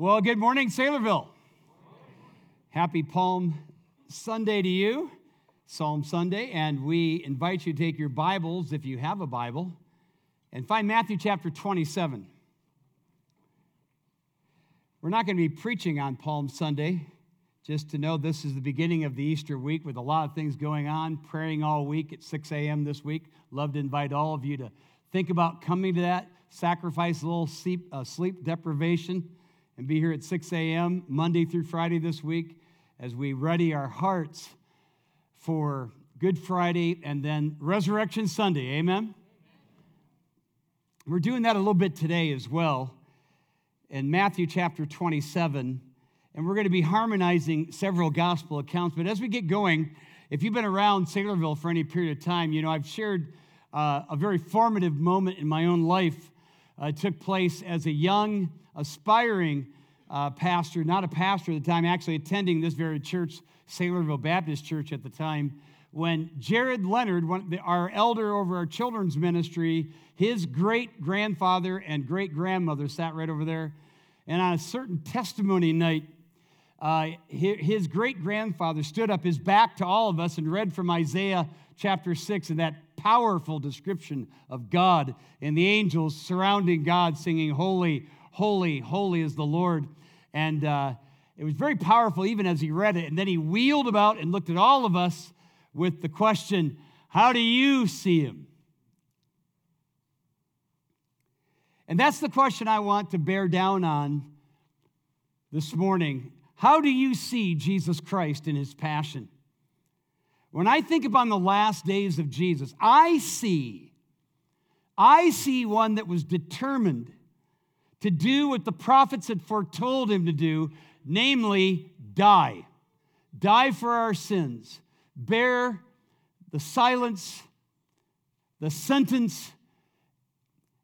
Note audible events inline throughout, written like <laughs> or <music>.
Well, good morning, Saylorville. Happy Palm Sunday to you, Psalm Sunday, and we invite you to take your Bibles, if you have a Bible, and find Matthew chapter 27. We're not going to be preaching on Palm Sunday, just to know this is the beginning of the Easter week with a lot of things going on, praying all week at 6 a.m. this week. Love to invite all of you to think about coming to that, sacrifice a little sleep, uh, sleep deprivation and be here at 6 a.m. Monday through Friday this week as we ready our hearts for Good Friday and then Resurrection Sunday. Amen? We're doing that a little bit today as well in Matthew chapter 27. And we're going to be harmonizing several gospel accounts. But as we get going, if you've been around Saylorville for any period of time, you know, I've shared uh, a very formative moment in my own life. Uh, took place as a young aspiring uh, pastor, not a pastor at the time, actually attending this very church, Saylorville Baptist Church at the time, when Jared Leonard, one, our elder over our children's ministry, his great grandfather and great grandmother sat right over there. And on a certain testimony night, uh, his great grandfather stood up his back to all of us and read from Isaiah chapter 6 and that powerful description of God and the angels surrounding God, singing, Holy, Holy, holy is the Lord. And uh, it was very powerful even as he read it. And then he wheeled about and looked at all of us with the question, How do you see him? And that's the question I want to bear down on this morning. How do you see Jesus Christ in his passion? When I think upon the last days of Jesus, I see, I see one that was determined to do what the prophets had foretold him to do, namely, die. Die for our sins, bear the silence, the sentence,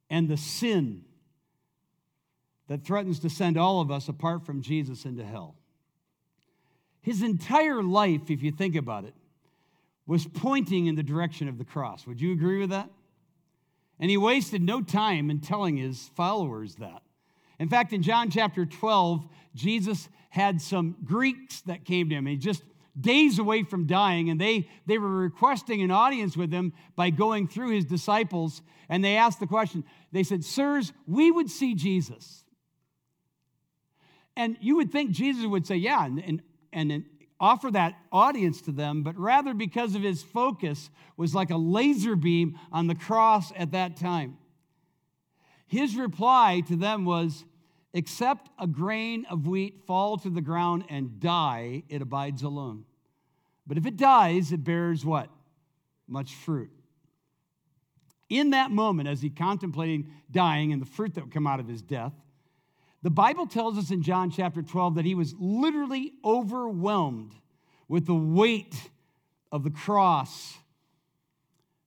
and the sin that threatens to send all of us apart from Jesus into hell. His entire life, if you think about it, was pointing in the direction of the cross. Would you agree with that? And he wasted no time in telling his followers that. In fact, in John chapter 12, Jesus had some Greeks that came to him. He just days away from dying, and they, they were requesting an audience with him by going through his disciples. And they asked the question, they said, Sirs, we would see Jesus. And you would think Jesus would say, Yeah, and, and, and offer that audience to them, but rather because of his focus was like a laser beam on the cross at that time. His reply to them was, Except a grain of wheat fall to the ground and die, it abides alone. But if it dies, it bears what? Much fruit. In that moment, as he contemplating dying and the fruit that would come out of his death, the Bible tells us in John chapter 12 that he was literally overwhelmed with the weight of the cross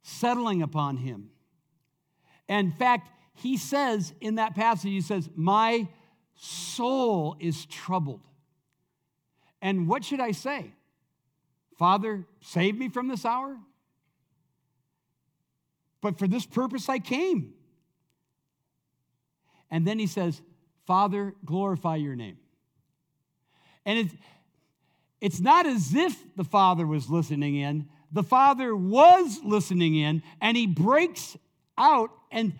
settling upon him. And in fact, he says in that passage, he says, My soul is troubled. And what should I say? Father, save me from this hour? But for this purpose I came. And then he says, Father, glorify your name. And it's, it's not as if the Father was listening in, the Father was listening in, and he breaks out and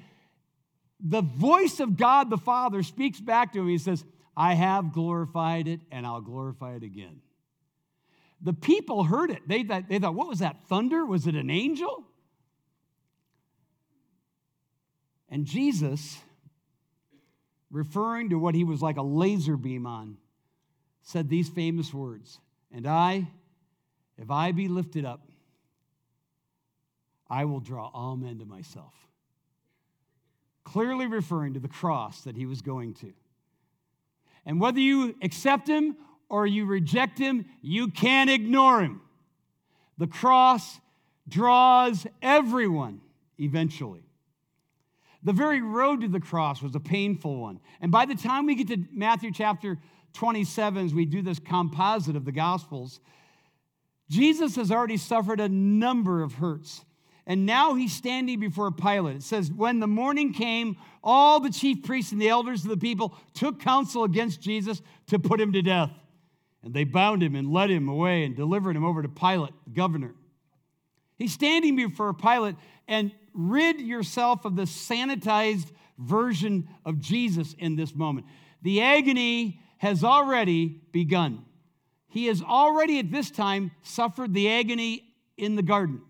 the voice of God the Father speaks back to him. He says, I have glorified it and I'll glorify it again. The people heard it. They thought, they thought, what was that? Thunder? Was it an angel? And Jesus, referring to what he was like a laser beam on, said these famous words And I, if I be lifted up, I will draw all men to myself clearly referring to the cross that he was going to. And whether you accept him or you reject him, you can't ignore him. The cross draws everyone eventually. The very road to the cross was a painful one. And by the time we get to Matthew chapter 27, as we do this composite of the Gospels, Jesus has already suffered a number of hurts And now he's standing before Pilate. It says, When the morning came, all the chief priests and the elders of the people took counsel against Jesus to put him to death. And they bound him and led him away and delivered him over to Pilate, the governor. He's standing before Pilate, and rid yourself of the sanitized version of Jesus in this moment. The agony has already begun. He has already at this time suffered the agony in the garden.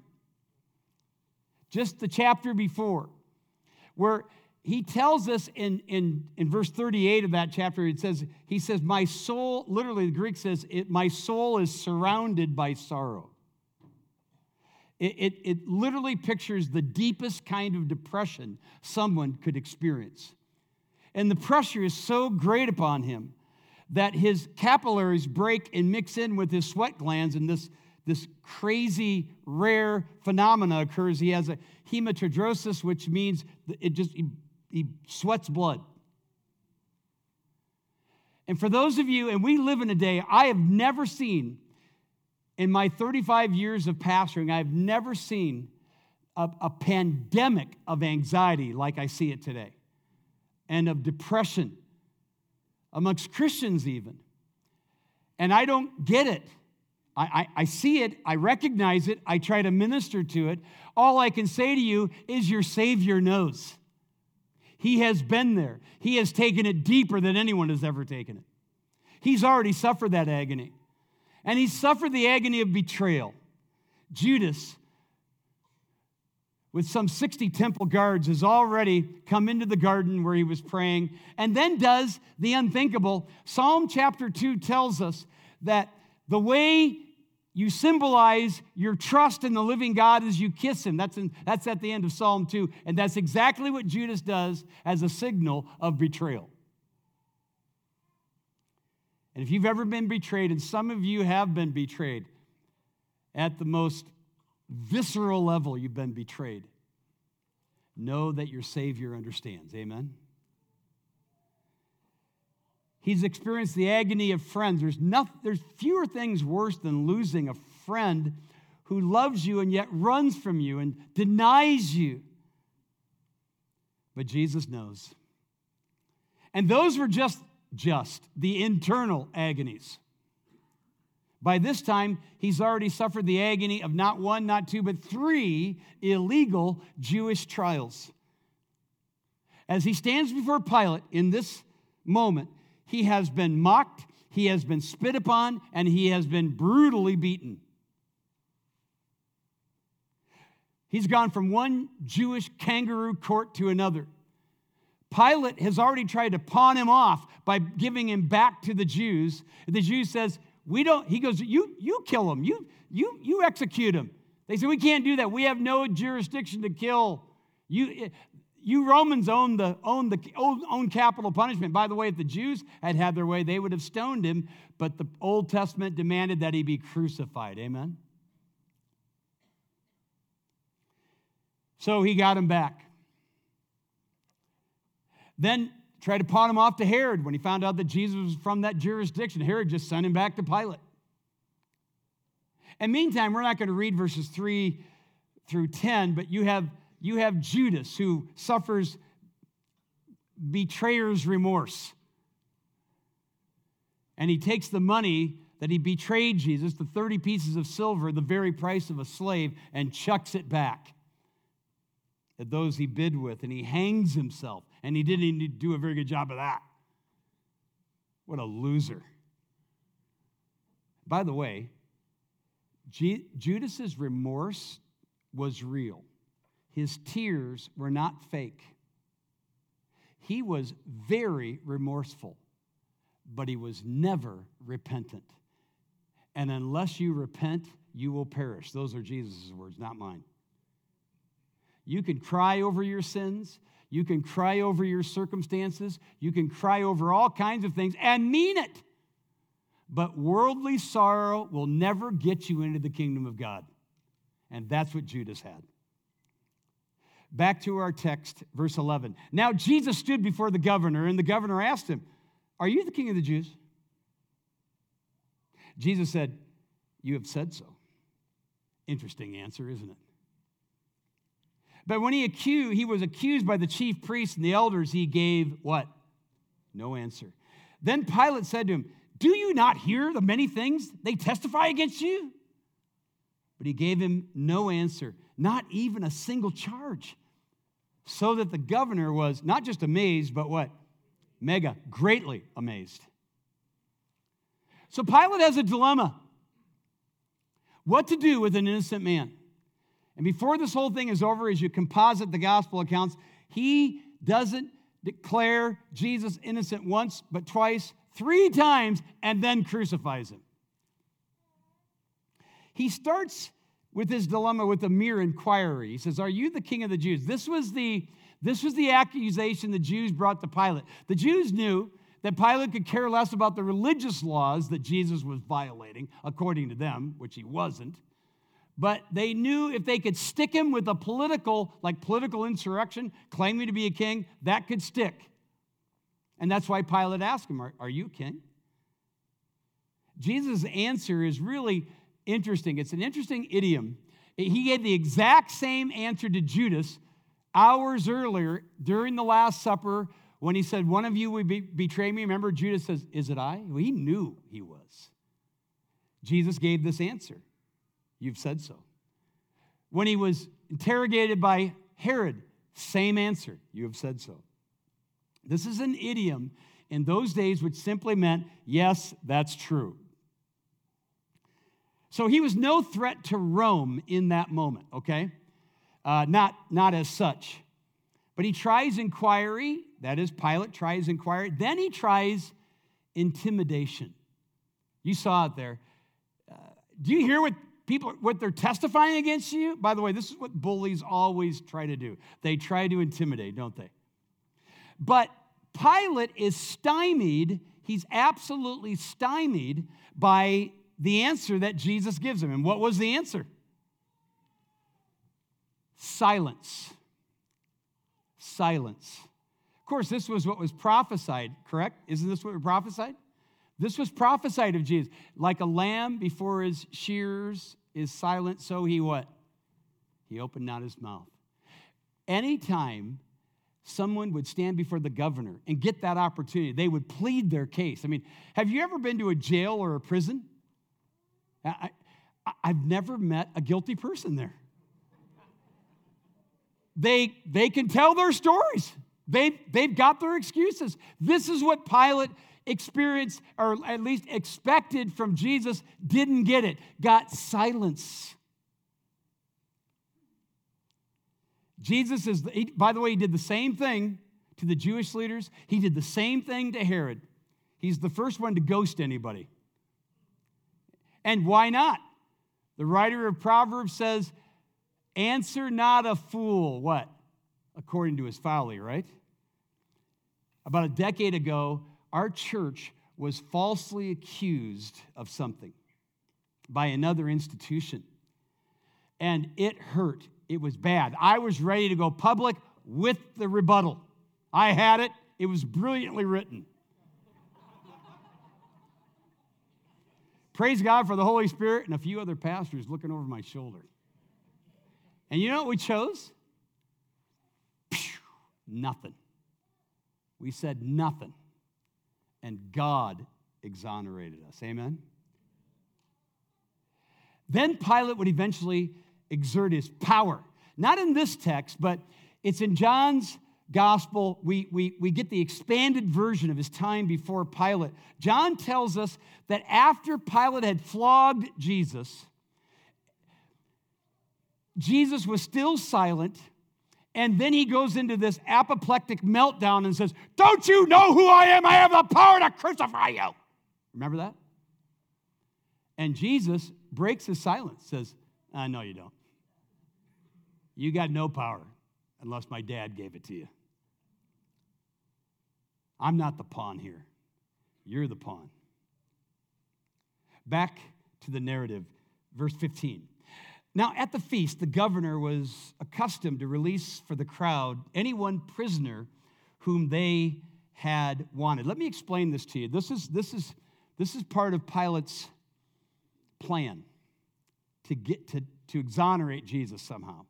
Just the chapter before, where he tells us in, in, in verse 38 of that chapter, it says, he says, My soul, literally the Greek says, it, my soul is surrounded by sorrow. It, it, it literally pictures the deepest kind of depression someone could experience. And the pressure is so great upon him that his capillaries break and mix in with his sweat glands, and this, this crazy, rare phenomena occurs. He has a hematidrosis, which means it just he, he sweats blood. And for those of you, and we live in a day, I have never seen in my 35 years of pastoring, I've never seen a, a, pandemic of anxiety like I see it today, and of depression amongst Christians, even. And I don't get it. I, I, I, see it, I recognize it, I try to minister to it. All I can say to you is your Savior knows. He has been there, He has taken it deeper than anyone has ever taken it. He's already suffered that agony, and He suffered the agony of betrayal. Judas with some 60 temple guards, has already come into the garden where he was praying and then does the unthinkable. Psalm chapter 2 tells us that the way you symbolize your trust in the living God as you kiss him. That's, in, that's at the end of Psalm 2. And that's exactly what Judas does as a signal of betrayal. And if you've ever been betrayed, and some of you have been betrayed at the most visceral level, you've been betrayed. Know that your Savior understands. Amen? He's experienced the agony of friends. There's, nothing, there's fewer things worse than losing a friend who loves you and yet runs from you and denies you. But Jesus knows. And those were just just the internal agonies. By this time, he's already suffered the agony of not one, not two, but three illegal Jewish trials. As he stands before Pilate in this moment, he has been mocked, he has been spit upon, and he has been brutally beaten. He's gone from one Jewish kangaroo court to another. Pilate has already tried to pawn him off by giving him back to the Jews. The Jews says, we don't, he goes, you, you kill him. You, you, you execute him. They say, we can't do that. We have no jurisdiction to kill. You, you Romans own the, own the own, capital punishment. By the way, if the Jews had had their way, they would have stoned him, but the Old Testament demanded that he be crucified. Amen? So he got him back. Then tried to pawn him off to Herod when he found out that Jesus was from that jurisdiction. Herod just sent him back to Pilate. And meantime, we're not going to read verses 3 through 10, but you have, you have Judas who suffers betrayer's remorse. And he takes the money that he betrayed Jesus, the 30 pieces of silver, the very price of a slave, and chucks it back at those he bid with, and he hangs himself and he didn't do a very good job of that. What a loser. By the way, G- Judas's remorse was real. His tears were not fake. He was very remorseful, but he was never repentant. And unless you repent, you will perish. Those are Jesus' words, not mine. You can cry over your sins. You can cry over your circumstances. You can cry over all kinds of things and mean it. But worldly sorrow will never get you into the kingdom of God. And that's what Judas had. Back to our text, verse 11. Now Jesus stood before the governor, and the governor asked him, Are you the king of the Jews? Jesus said, You have said so. Interesting answer, isn't it? But when he accused, he was accused by the chief priests and the elders, he gave what? No answer. Then Pilate said to him, Do you not hear the many things they testify against you? But he gave him no answer, not even a single charge. So that the governor was not just amazed, but what? Mega, greatly amazed. So Pilate has a dilemma what to do with an innocent man. And before this whole thing is over, as you composite the gospel accounts, he doesn't declare Jesus innocent once, but twice, three times, and then crucifies him. He starts with his dilemma with a mere inquiry. He says, Are you the king of the Jews? This was the, this was the accusation the Jews brought to Pilate. The Jews knew that Pilate could care less about the religious laws that Jesus was violating, according to them, which he wasn't. But they knew if they could stick him with a political, like political insurrection, claiming to be a king, that could stick. And that's why Pilate asked him, Are, are you king? Jesus' answer is really interesting. It's an interesting idiom. He gave the exact same answer to Judas hours earlier during the Last Supper when he said, One of you would be, betray me. Remember, Judas says, Is it I? Well, he knew he was. Jesus gave this answer You've said so. When he was interrogated by Herod, same answer. You have said so. This is an idiom in those days which simply meant, Yes, that's true. So he was no threat to Rome in that moment, okay? Uh, not, not as such. But he tries inquiry, that is, Pilate tries inquiry. Then he tries intimidation. You saw it there. Uh, do you hear what people what they're testifying against you? By the way, this is what bullies always try to do. They try to intimidate, don't they? But Pilate is stymied, he's absolutely stymied by the answer that Jesus gives him. And what was the answer? Silence. Silence. Of course, this was what was prophesied, correct? Isn't this what was prophesied? This was prophesied of Jesus. Like a lamb before his shears is silent, so he what? He opened not his mouth. Anytime someone would stand before the governor and get that opportunity, they would plead their case. I mean, have you ever been to a jail or a prison? I, have never met a guilty person there. They, they can tell their stories. They, they've got their excuses. This is what Pilate experienced, or at least expected from Jesus, didn't get it, got silence. Jesus is, he, by the way, he did the same thing to the Jewish leaders, he did the same thing to Herod. He's the first one to ghost anybody. And why not? The writer of Proverbs says, Answer not a fool, what? According to his folly, right? About a decade ago, our church was falsely accused of something by another institution. And it hurt. It was bad. I was ready to go public with the rebuttal. I had it, it was brilliantly written. Praise God for the Holy Spirit and a few other pastors looking over my shoulder. And you know what we chose? Nothing. We said nothing. And God exonerated us. Amen? Then Pilate would eventually exert his power. Not in this text, but it's in John's gospel, we, we, we get the expanded version of his time before Pilate. John tells us that after Pilate had flogged Jesus, Jesus was still silent. And then he goes into this apoplectic meltdown and says, Don't you know who I am? I have the power to crucify you. Remember that? And Jesus breaks his silence, says, I know you don't. You got no power unless my dad gave it to you. I'm not the pawn here. You're the pawn. Back to the narrative, verse 15. Now, at the feast, the governor was accustomed to release for the crowd any one prisoner whom they had wanted. Let me explain this to you. This is, this is, this is part of Pilate's plan to get to, to exonerate Jesus somehow.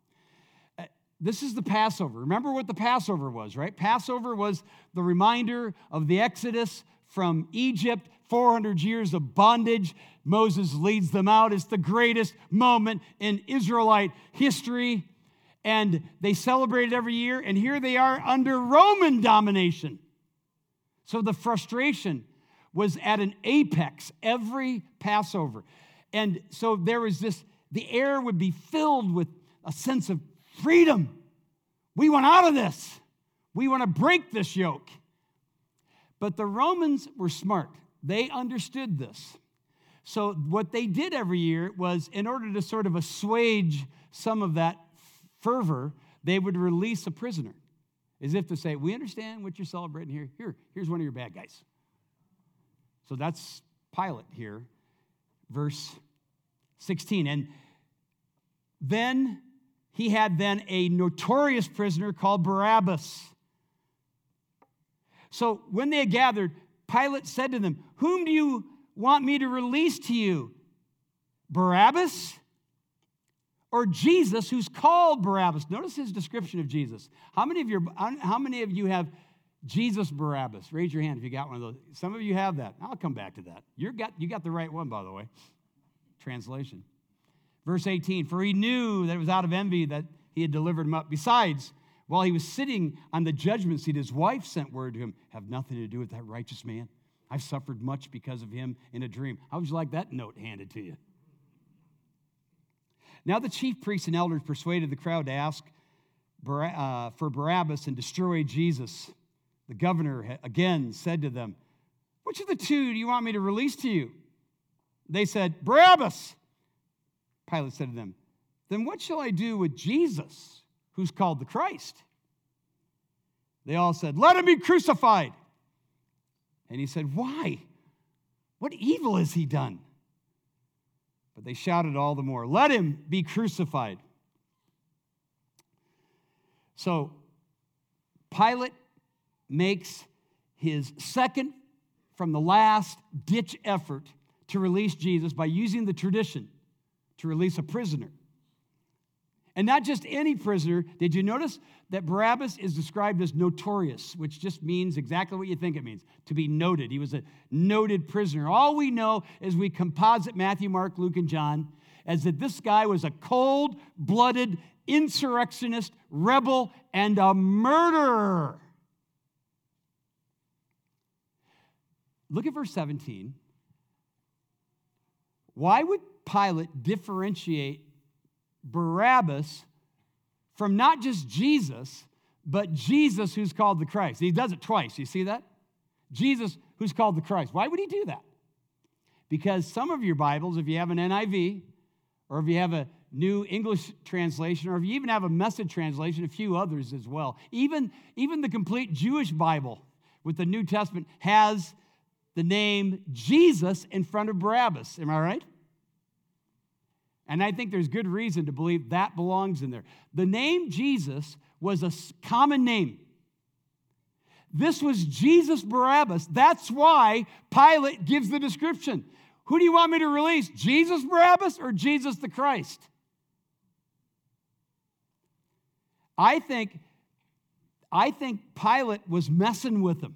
This is the Passover. Remember what the Passover was, right? Passover was the reminder of the Exodus from Egypt, 400 years of bondage. Moses leads them out. It's the greatest moment in Israelite history. And they celebrate it every year. And here they are under Roman domination. So the frustration was at an apex every Passover. And so there was this, the air would be filled with a sense of freedom. We want out of this. We want to break this yoke. But the Romans were smart. They understood this. So, what they did every year was, in order to sort of assuage some of that fervor, they would release a prisoner, as if to say, We understand what you're celebrating here. Here, here's one of your bad guys. So, that's Pilate here, verse 16. And then he had then a notorious prisoner called Barabbas. So when they had gathered, Pilate said to them, Whom do you want me to release to you? Barabbas or Jesus, who's called Barabbas? Notice his description of Jesus. How many of, your, how many of you have Jesus Barabbas? Raise your hand if you got one of those. Some of you have that. I'll come back to that. you got, you got the right one, by the way. Translation. Verse 18 For he knew that it was out of envy that he had delivered him up. Besides, while he was sitting on the judgment seat, his wife sent word to him Have nothing to do with that righteous man. I've suffered much because of him in a dream. How would you like that note handed to you? Now the chief priests and elders persuaded the crowd to ask uh, for Barabbas and destroy Jesus. The governor again said to them, Which of the two do you want me to release to you? They said, Barabbas. Pilate said to them, Then what shall I do with Jesus, who's called the Christ? They all said, Let him be crucified. And he said, Why? What evil has he done? But they shouted all the more, Let him be crucified. So Pilate makes his second from the last ditch effort to release Jesus by using the tradition to release a prisoner. And not just any prisoner. Did you notice that Barabbas is described as notorious, which just means exactly what you think it means to be noted? He was a noted prisoner. All we know as we composite Matthew, Mark, Luke, and John is that this guy was a cold blooded insurrectionist, rebel, and a murderer. Look at verse 17. Why would Pilate differentiate Barabbas from not just Jesus, but Jesus who's called the Christ. He does it twice. You see that? Jesus who's called the Christ. Why would he do that? Because some of your Bibles, if you have an NIV, or if you have a New English translation, or if you even have a message translation, a few others as well, even, even the complete Jewish Bible with the New Testament has the name Jesus in front of Barabbas. Am I right? And I think there's good reason to believe that belongs in there. The name Jesus was a common name. This was Jesus Barabbas. That's why Pilate gives the description. Who do you want me to release? Jesus Barabbas or Jesus the Christ? I think I think Pilate was messing with him.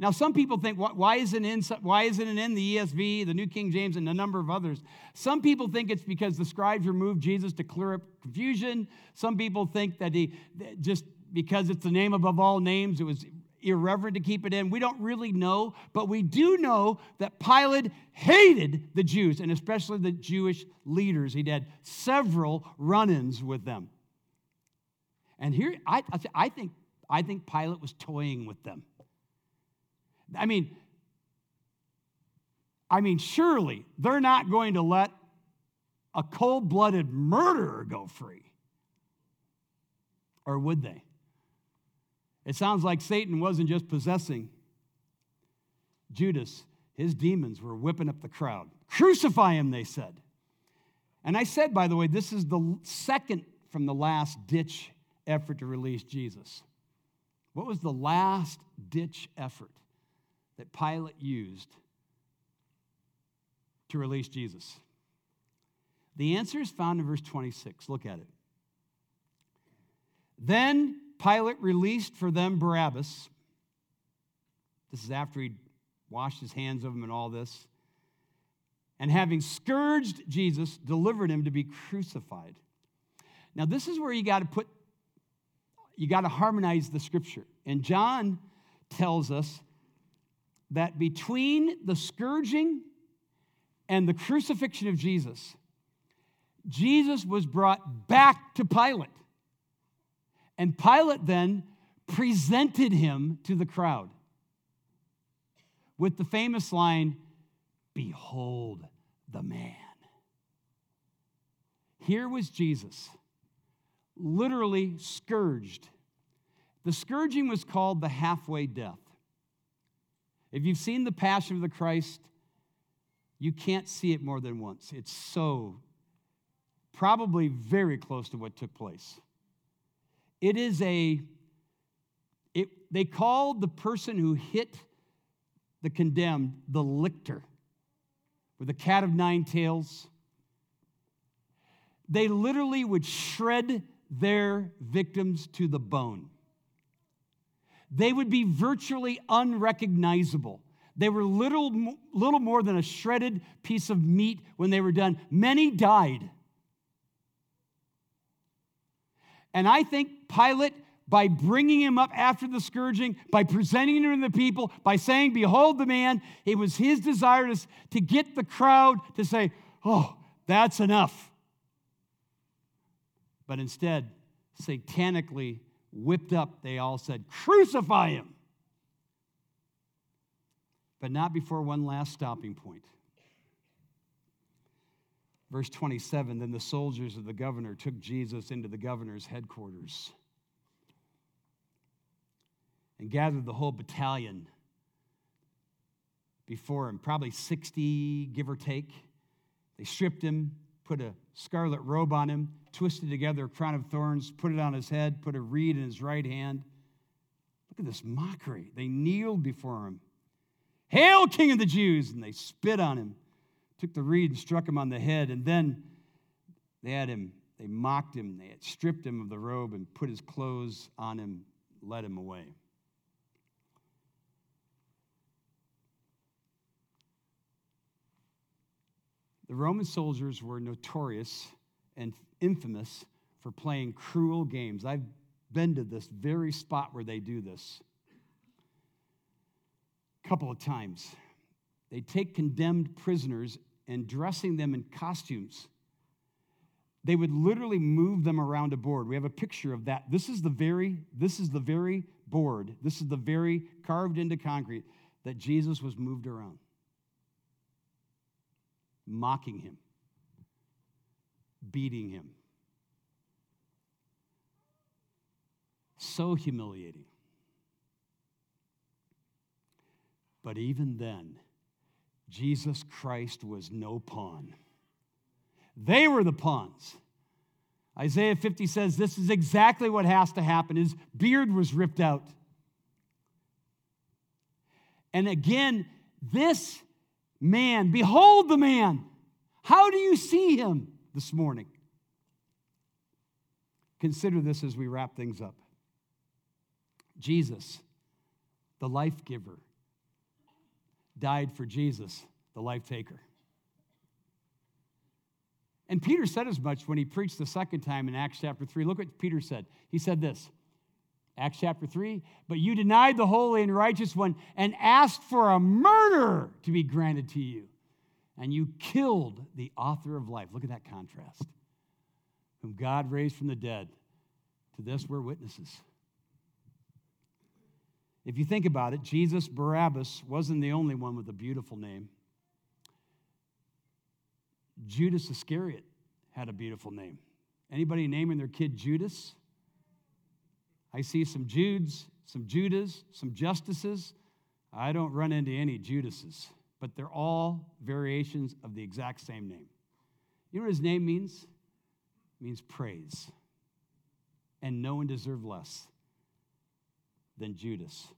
Now, some people think, why isn't, in, why isn't it in the ESV, the New King James, and a number of others? Some people think it's because the scribes removed Jesus to clear up confusion. Some people think that he, just because it's the name above all names, it was irreverent to keep it in. We don't really know, but we do know that Pilate hated the Jews, and especially the Jewish leaders. He'd had several run ins with them. And here, I, I, think, I think Pilate was toying with them. I mean, I mean, surely they're not going to let a cold blooded murderer go free. Or would they? It sounds like Satan wasn't just possessing Judas, his demons were whipping up the crowd. Crucify him, they said. And I said, by the way, this is the second from the last ditch effort to release Jesus. What was the last ditch effort? That Pilate used to release Jesus? The answer is found in verse 26. Look at it. Then Pilate released for them Barabbas. This is after he washed his hands of him and all this. And having scourged Jesus, delivered him to be crucified. Now, this is where you got to put, you got to harmonize the scripture. And John tells us that between the scourging and the crucifixion of Jesus, Jesus was brought back to Pilate. And Pilate then presented him to the crowd with the famous line Behold the man. Here was Jesus, literally scourged. The scourging was called the halfway death. If you've seen the Passion of the Christ, you can't see it more than once. It's so, probably very close to what took place. It is a, it, they called the person who hit the condemned the lictor, with a cat of nine tails. They literally would shred their victims to the bone. They would be virtually unrecognizable. They were little, little more than a shredded piece of meat when they were done. Many died. And I think Pilate, by bringing him up after the scourging, by presenting him to the people, by saying, Behold the man, it was his desire to, to get the crowd to say, Oh, that's enough. But instead, satanically whipped up, they all said, Crucify him. But not before one last stopping point. Verse 27 Then the soldiers of the governor took Jesus into the governor's headquarters and gathered the whole battalion before him, probably 60, give or take. They stripped him, put a scarlet robe on him, twisted together a crown of thorns, put it on his head, put a reed in his right hand. Look at this mockery. They kneeled before him. Hail, King of the Jews! And they spit on him took the reed and struck him on the head, and then they had him, they mocked him, they had stripped him of the robe and put his clothes on him, led him away. The Roman soldiers were notorious and infamous for playing cruel games. I've been to this very spot where they do this a couple of times. They take condemned prisoners and dressing them in costumes. They would literally move them around a board. We have a picture of that. This is the very, this is the very board. This is the very carved into concrete that Jesus was moved around, mocking him, beating him. So humiliating. But even then, Jesus Christ was no pawn. They were the pawns. Isaiah 50 says this is exactly what has to happen. His beard was ripped out. And again, this man, behold the man. How do you see him this morning? Consider this as we wrap things up. Jesus, the life giver, died for Jesus, the life taker. And Peter said as much when he preached the second time in Acts chapter 3. Look what Peter said. He said this Acts chapter 3 But you denied the holy and righteous one and asked for a murderer to be granted to you. And you killed the author of life. Look at that contrast. Whom God raised from the dead. To this we're witnesses. If you think about it, Jesus Barabbas wasn't the only one with a beautiful name. Judas Iscariot had a beautiful name. Anybody naming their kid Judas? I see some Judes, some Judas, some Justices. I don't run into any Judases, but they're all variations of the exact same name. You know what his name means? It means praise. And no one deserved less than Judas.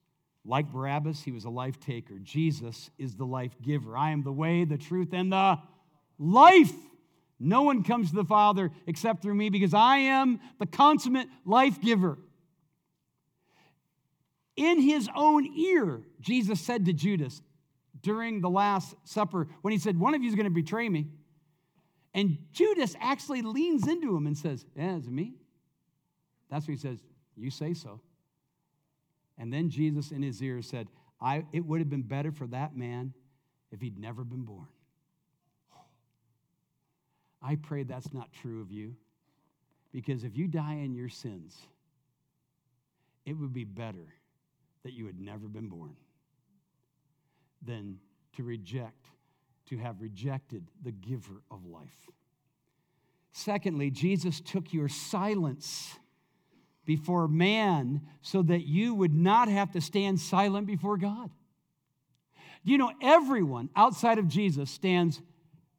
Like Barabbas, he was a life taker. Jesus is the life giver. I am the way, the truth, and the life. No one comes to the Father except through me because I am the consummate life giver. In his own ear, Jesus said to Judas during the Last Supper when he said, One of you is going to betray me. And Judas actually leans into him and says, Yeah, is it me? That's what he says, You say so. And then Jesus in his ear said, I, It would have been better for that man if he'd never been born. I pray that's not true of you. Because if you die in your sins, it would be better that you had never been born than to reject, to have rejected the giver of life. Secondly, Jesus took your silence before man so that you would not have to stand silent before God. Do you know everyone outside of Jesus stands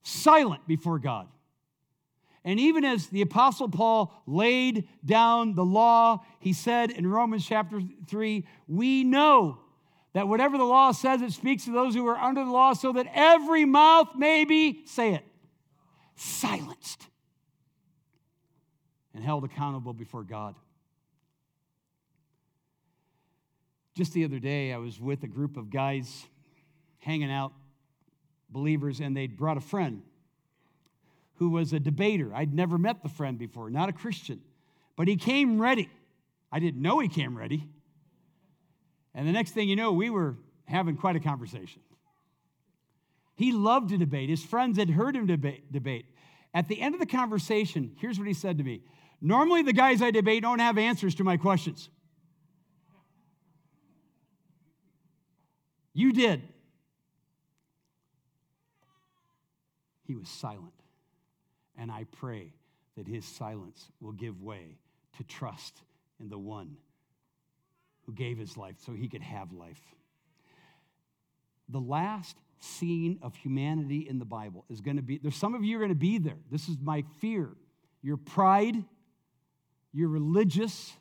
silent before God? And even as the Apostle Paul laid down the law, he said in Romans chapter 3, we know that whatever the law says, it speaks to those who are under the law, so that every mouth may be, say it, silenced and held accountable before God. Just the other day, I was with a group of guys hanging out, believers, and they'd brought a friend who was a debater. I'd never met the friend before, not a Christian, but he came ready. I didn't know he came ready. And the next thing you know, we were having quite a conversation. He loved to debate. His friends had heard him debate. debate. At the end of the conversation, here's what he said to me Normally, the guys I debate don't have answers to my questions. You did. He was silent. And I pray that his silence will give way to trust in the one who gave his life so he could have life. The last scene of humanity in the Bible is going to be there's some of you are going to be there. This is my fear. Your pride, you're religious,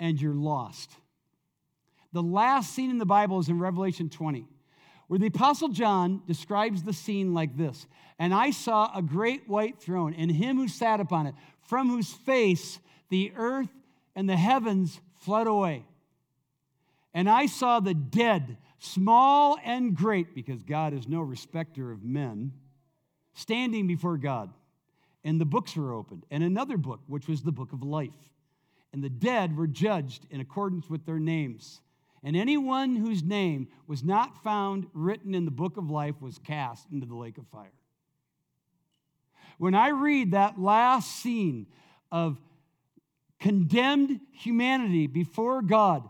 and you're lost. The last scene in the Bible is in Revelation 20, where the Apostle John describes the scene like this And I saw a great white throne, and him who sat upon it, from whose face the earth and the heavens fled away. And I saw the dead, small and great, because God is no respecter of men, standing before God. And the books were opened, and another book, which was the book of life. And the dead were judged in accordance with their names and anyone whose name was not found written in the book of life was cast into the lake of fire. When I read that last scene of condemned humanity before God,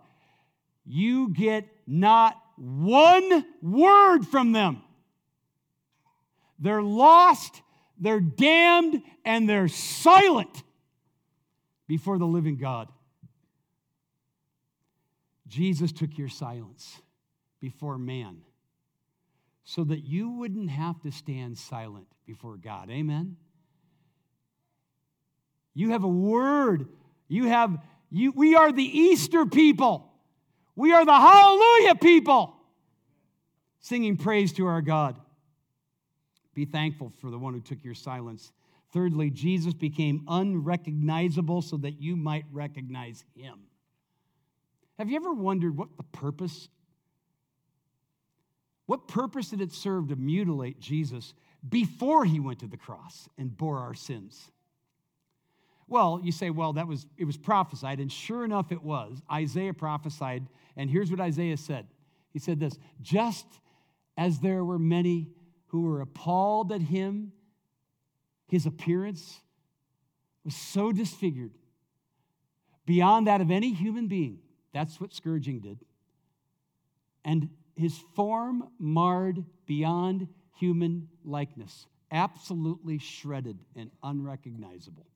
you get not one word from them. They're lost, they're damned, and they're silent before the living God. Jesus took your silence before man so that you wouldn't have to stand silent before God. Amen? You have a word. You have, you, we are the Easter people. We are the hallelujah people singing praise to our God. Be thankful for the one who took your silence. Thirdly, Jesus became unrecognizable so that you might recognize him. Have you ever wondered what the purpose? What purpose did it serve to mutilate Jesus before he went to the cross and bore our sins? Well, you say, well, that was it was prophesied, and sure enough it was. Isaiah prophesied, and here's what Isaiah said. He said this: just as there were many who were appalled at him, his appearance was so disfigured beyond that of any human being that's what scourging did. And his form marred beyond human likeness, absolutely shredded and unrecognizable.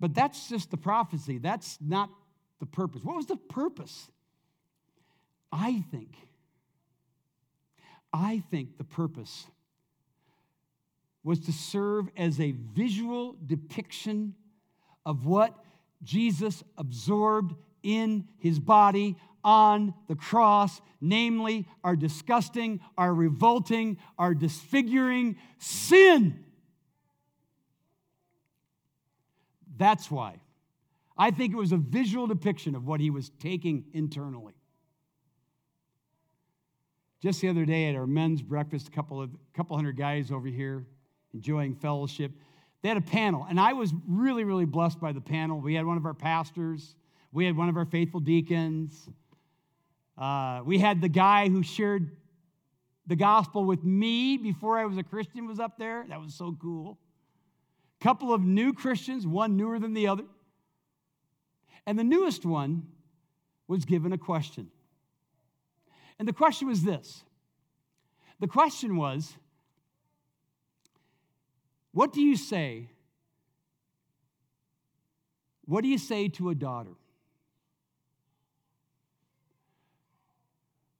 But that's just the prophecy. That's not the purpose. What was the purpose? I think, I think the purpose was to serve as a visual depiction of what Jesus absorbed in his body on the cross, namely our disgusting, our revolting, our disfiguring sin. That's why. I think it was a visual depiction of what he was taking internally. Just the other day at our men's breakfast, a couple of couple hundred guys over here enjoying fellowship. They had a panel, and I was really, really blessed by the panel. We had one of our pastors, we had one of our faithful deacons, uh, we had the guy who shared the gospel with me before I was a Christian was up there. That was so cool. A couple of new Christians, one newer than the other. And the newest one was given a question. And the question was this the question was, what do you say? What do you say to a daughter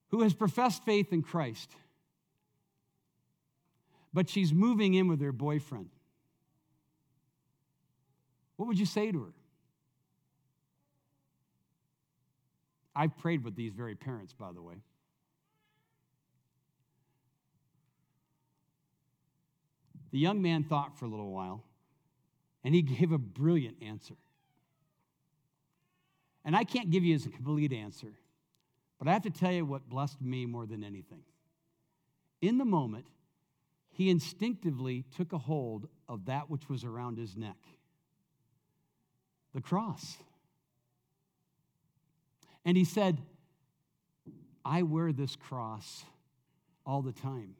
who has professed faith in Christ, but she's moving in with her boyfriend? What would you say to her? I've prayed with these very parents, by the way. The young man thought for a little while, and he <laughs> gave a brilliant answer. And I can't give you a complete answer, but I have to tell you what blessed me more than anything. In the moment, he instinctively took a hold of that which was around his neck the cross. And he said, I wear this cross all the time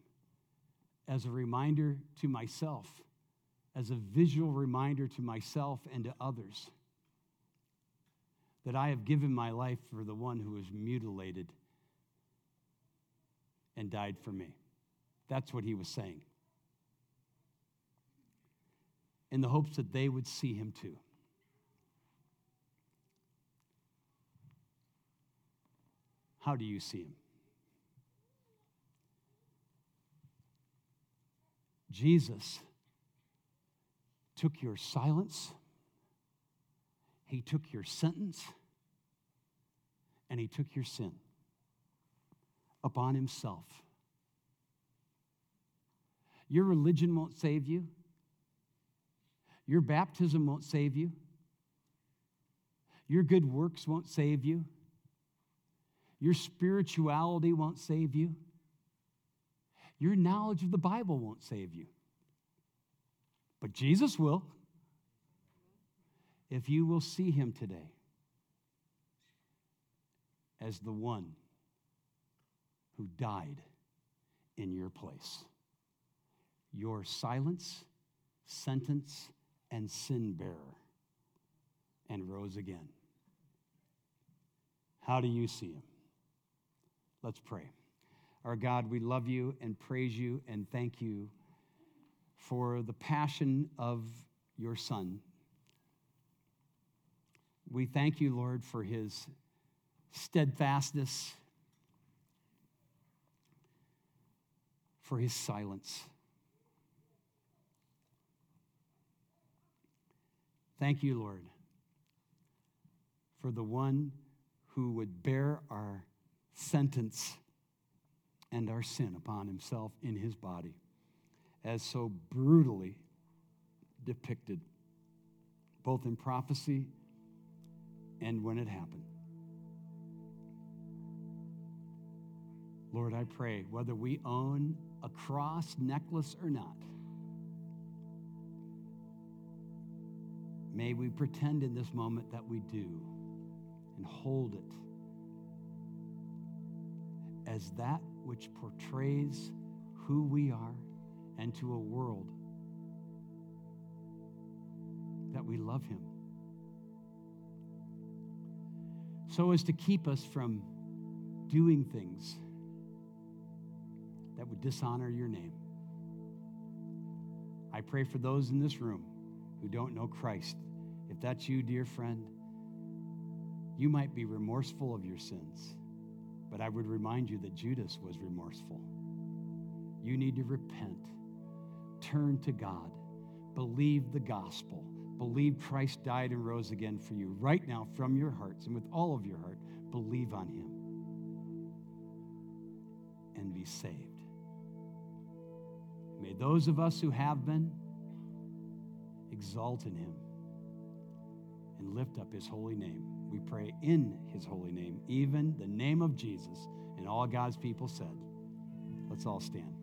as a reminder to myself, as a visual reminder to myself and to others that I have given my life for the one who was mutilated and died for me. That's what he was saying. In the hopes that they would see him too. How do you see him? Jesus took your silence, He took your sentence, and He took your sin upon Himself. Your religion won't save you. Your baptism won't save you. Your good works won't save you. Your spirituality won't save you. Your knowledge of the Bible won't save you. But Jesus will. If you will see him today as the one who died in your place, your silence, sentence, and sin bearer, and rose again. How do you see him? Let's pray. Our God, we love you and praise you and thank you for the passion of your Son. We thank you, Lord, for his steadfastness, for his silence. Thank you, Lord, for the one who would bear our sentence and our sin upon himself in his body, as so brutally depicted, both in prophecy and when it happened. Lord, I pray, whether we own a cross necklace or not, may we pretend in this moment that we do and hold it as that which portrays who we are and to a world that we love Him. So as to keep us from doing things that would dishonor your name. I pray for those in this room who don't know Christ. If that's you, dear friend, you might be remorseful of your sins. But I would remind you that Judas was remorseful. You need to repent, turn to God, believe the gospel, believe Christ died and rose again for you right now from your hearts and with all of your heart. Believe on him. and be saved. May those of us who have been exalt in him and lift up his holy name. We pray in his holy name, even the name of Jesus. And all God's people said, let's all stand.